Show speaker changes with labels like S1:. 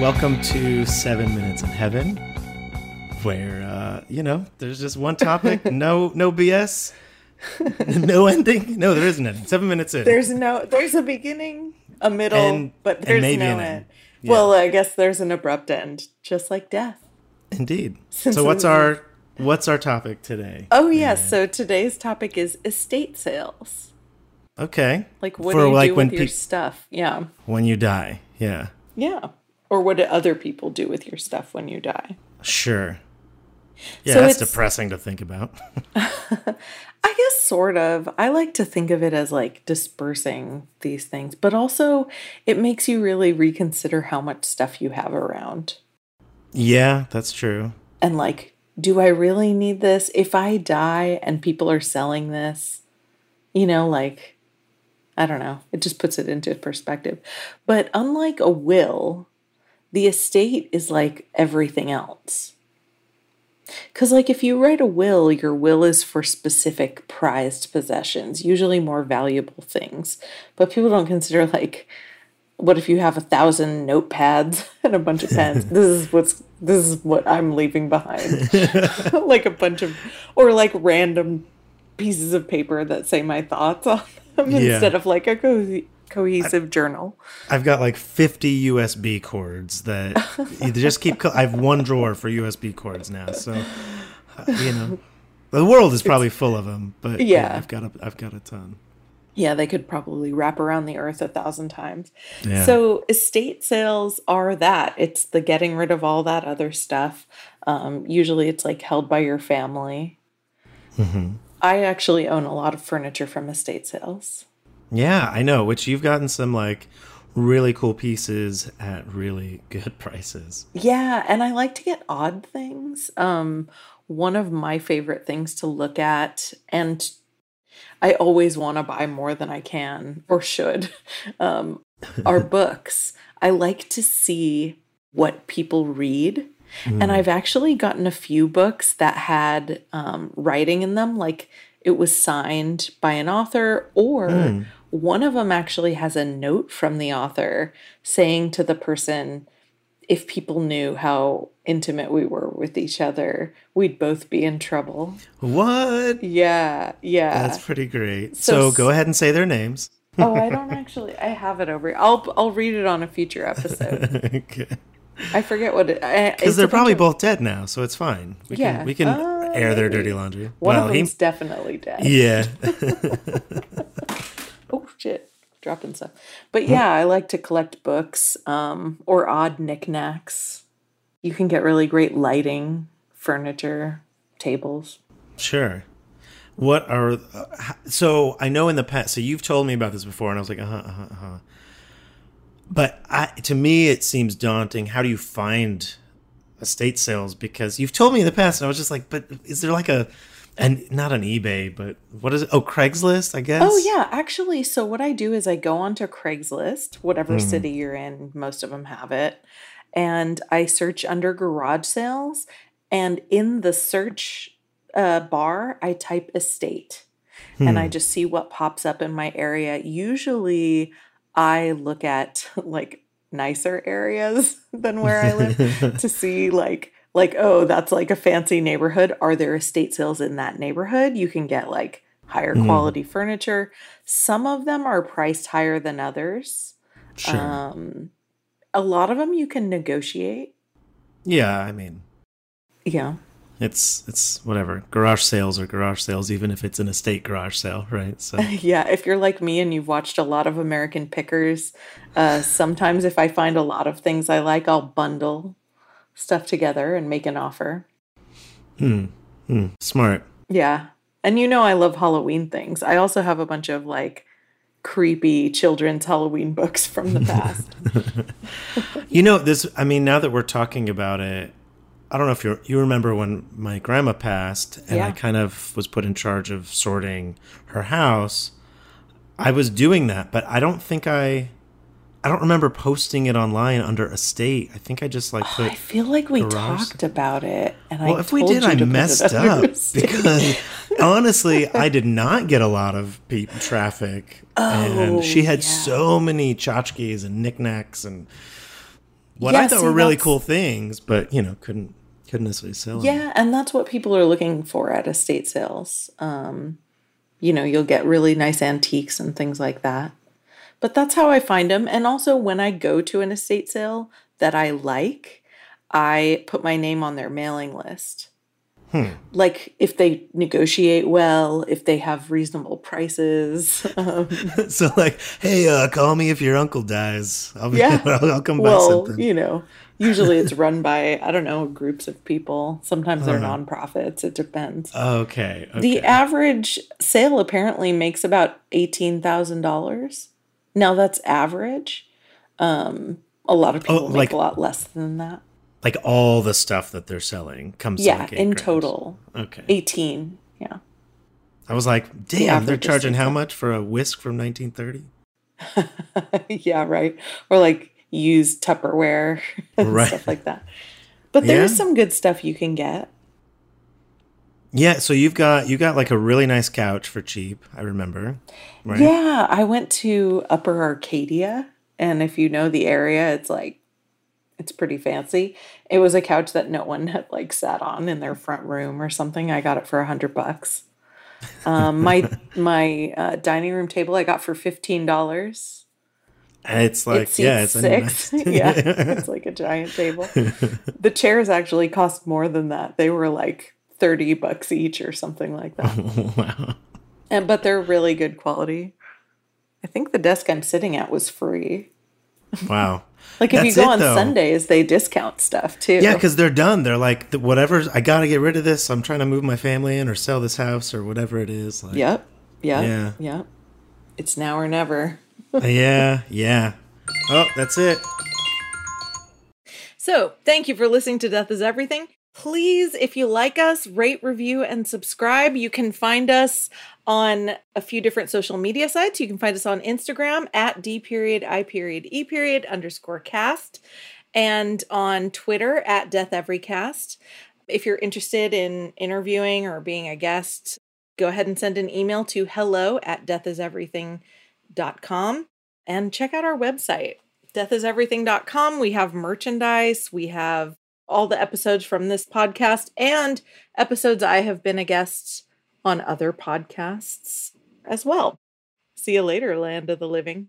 S1: Welcome to Seven Minutes in Heaven, where uh, you know there's just one topic, no no BS, no ending. No, there isn't any. Seven minutes in.
S2: There's no there's a beginning, a middle,
S1: And-
S2: but there's no
S1: an
S2: end.
S1: end. Yeah.
S2: Well, I guess there's an abrupt end, just like death.
S1: Indeed.
S2: Since
S1: so what's our what's our topic today?
S2: Oh yes, so today's topic is estate sales.
S1: Okay.
S2: Like what
S1: For,
S2: do you
S1: like,
S2: do
S1: when
S2: with your stuff? Yeah.
S1: When you die. Yeah.
S2: Yeah. Or what do other people do with your stuff when you die?
S1: Sure. Yeah,
S2: So
S1: that's depressing to think about.
S2: I guess sort of. I like to think of it as like dispersing these things, but also it makes you really reconsider how much stuff you have around.
S1: yeah, that's true.
S2: And like, do I really need this? If I die and people are selling this, you know, like, I don't know. It just puts it into perspective. But unlike a will, the estate is like everything else. Because, like, if you write a will, your will is for specific prized possessions, usually more valuable things. But people don't consider, like, what if you have a thousand notepads and a bunch of pens? this is what's this is what I'm leaving behind. like a bunch of or like random pieces of paper that say my thoughts on them
S1: Yeah.
S2: instead of like a co- cohesive journal.
S1: I've got like 50 USB cords that you just keep. Co- I have one drawer for USB cords now, so uh, you know, the world is probably full of them. But yeah,
S2: Yeah.
S1: I've got a, I've got a ton.
S2: Yeah, they could probably wrap around the earth a thousand times.
S1: Yeah.
S2: So, estate sales are that. It's the getting rid of all that other stuff. Um, usually, it's like held by your family. I actually own a lot of furniture from estate sales.
S1: Yeah, I know. Which you've gotten some like really cool pieces at really good prices.
S2: Yeah, and I like to get odd things. Um, one of my favorite things to look at, and I always want to buy more than I can or should, um, are books. I like to see what people read. And I've actually gotten a few books that had um, writing in them, like it was signed by an author, or one of them actually has a note from the author saying to the person, if people knew how intimate we were with each other, we'd both be in trouble.
S1: What?
S2: Yeah, yeah.
S1: That's pretty great.
S2: So
S1: So, go ahead and say their names.
S2: oh, I don't actually. I have it over. I'll I'll read it on a future episode.
S1: Because
S2: I forget what it. A
S1: they're probably
S2: of-
S1: both dead now, so it's fine. We
S2: Yeah.
S1: can we can
S2: Uh,
S1: air their dirty laundry.
S2: One
S1: well,
S2: of
S1: he
S2: them's definitely dead.
S1: yeah.
S2: Oh shit, dropping stuff. But yeah, I like to collect books um, or odd knickknacks. You can get really great lighting, furniture, tables.
S1: Sure. What are uh, so? I know in the past. So you've told me about this before, and I was like, uh huh, uh huh, uh huh. But I, to me, it seems daunting. How do you find estate sales? Because you've told me in the past, and I was just like, but is there like a, and not on eBay, but what is it? Oh, Craigslist, I guess.
S2: Oh yeah, actually, so what I do is I go onto Craigslist, whatever city you're in, most of them have it, and I search under garage sales, and in the search uh, bar, I type estate, and I just see what pops up in my area. Usually, I look at like nicer areas than where I live to see like like oh that's like a fancy neighborhood. Are there estate sales in that neighborhood? You can get like higher quality furniture. Some of them are priced higher than others.
S1: Sure.
S2: um a lot of them you can negotiate.
S1: Yeah, I mean,
S2: yeah.
S1: it's it's whatever. Garage sales or garage sales, even if it's an estate garage sale, right? So
S2: yeah if you're like me and you've watched a lot of american pickers uh sometimes if i find a lot of things i like i'll bundle stuff together and make an offer Hmm.
S1: smart.
S2: Yeah. And you know I love Halloween things. I also have a bunch of like creepy children's Halloween books from the past.
S1: You know, this. I mean, now that we're talking about it, I don't know if you you remember when my grandma passed, and I kind of was put in charge of sorting her house. I was doing that, but I don't think I. I don't remember posting it online under estate. I think I just like put.
S2: I feel like we talked about it and
S1: well,
S2: I
S1: if we did, I
S2: to put it
S1: messed up because honestly, I did not get a lot of traffic, and she had
S2: Oh, yeah.
S1: so many tchotchkes and knickknacks and what I thought
S2: see,
S1: were really cool things, but you know, couldn't couldn't necessarily sell. them.
S2: Yeah, and that's what people are looking for at estate sales. Um, you know, you'll get really nice antiques and things like that. But that's how I find them. And also, when I go to an estate sale that I like, I put my name on their mailing list. Like if they negotiate well, if they have reasonable prices. Um,
S1: so like, hey, uh, call me if your uncle dies. I'll be,
S2: Yeah.
S1: I'll, I'll come
S2: well,
S1: something.
S2: you know, usually it's run by, I don't know, groups of people. Sometimes they're
S1: Uh-huh.
S2: nonprofits. It depends.
S1: Okay, okay.
S2: The average sale apparently makes about eighteen thousand dollars. Now that's average. Um, a lot of people
S1: Oh,
S2: make
S1: like-
S2: a lot less than that.
S1: like all the stuff that they're selling comes.
S2: Yeah, in
S1: grand.
S2: total,
S1: Okay.
S2: eighteen. Yeah,
S1: I was like, damn, they're charging how much for a whisk from 1930?
S2: yeah, right. Or like used Tupperware and
S1: Right.
S2: stuff like that. But there's
S1: Yeah.
S2: some good stuff you can get.
S1: Yeah, so you've got you got like a really nice couch for cheap. I remember, right?
S2: Yeah, I went to Upper Arcadia, and if you know the area, it's like it's pretty fancy. It was a couch that no one had like sat on in their front room or something. I got it for a hundred bucks. Um, my my uh, dining room table I got for fifteen dollars.
S1: It's like
S2: It
S1: yeah, it's
S2: six.
S1: nice-
S2: yeah, it's like a giant table. the chairs actually cost more than that. They were like thirty bucks each or something like that.
S1: wow.
S2: And but they're really good quality. I think the desk I'm sitting at was free.
S1: Wow.
S2: Like if
S1: That's
S2: you go
S1: it,
S2: on
S1: though.
S2: Sundays, they discount stuff too.
S1: Yeah, because they're done. They're like whatever. I gotta get rid of this. I'm trying to move my family in or sell this house or whatever it is. Like,
S2: Yep. Yep.
S1: Yeah.
S2: Yep. It's now or never.
S1: Uh, yeah, yeah. Oh, that's it.
S2: So, thank you for listening to Death is Everything. Please, if you like us, rate, review, and subscribe. You can find us on a few different social media sites. You can find us on Instagram at D period I period E period underscore cast and on Twitter at Death Everycast. If you're interested in interviewing or being a guest, go ahead and send an email to hello at deathiseverything.com and check out our website deathiseverything.com. We have merchandise, we have all the episodes from this podcast and episodes I have been a guest on other podcasts as well. See you later, land of the living.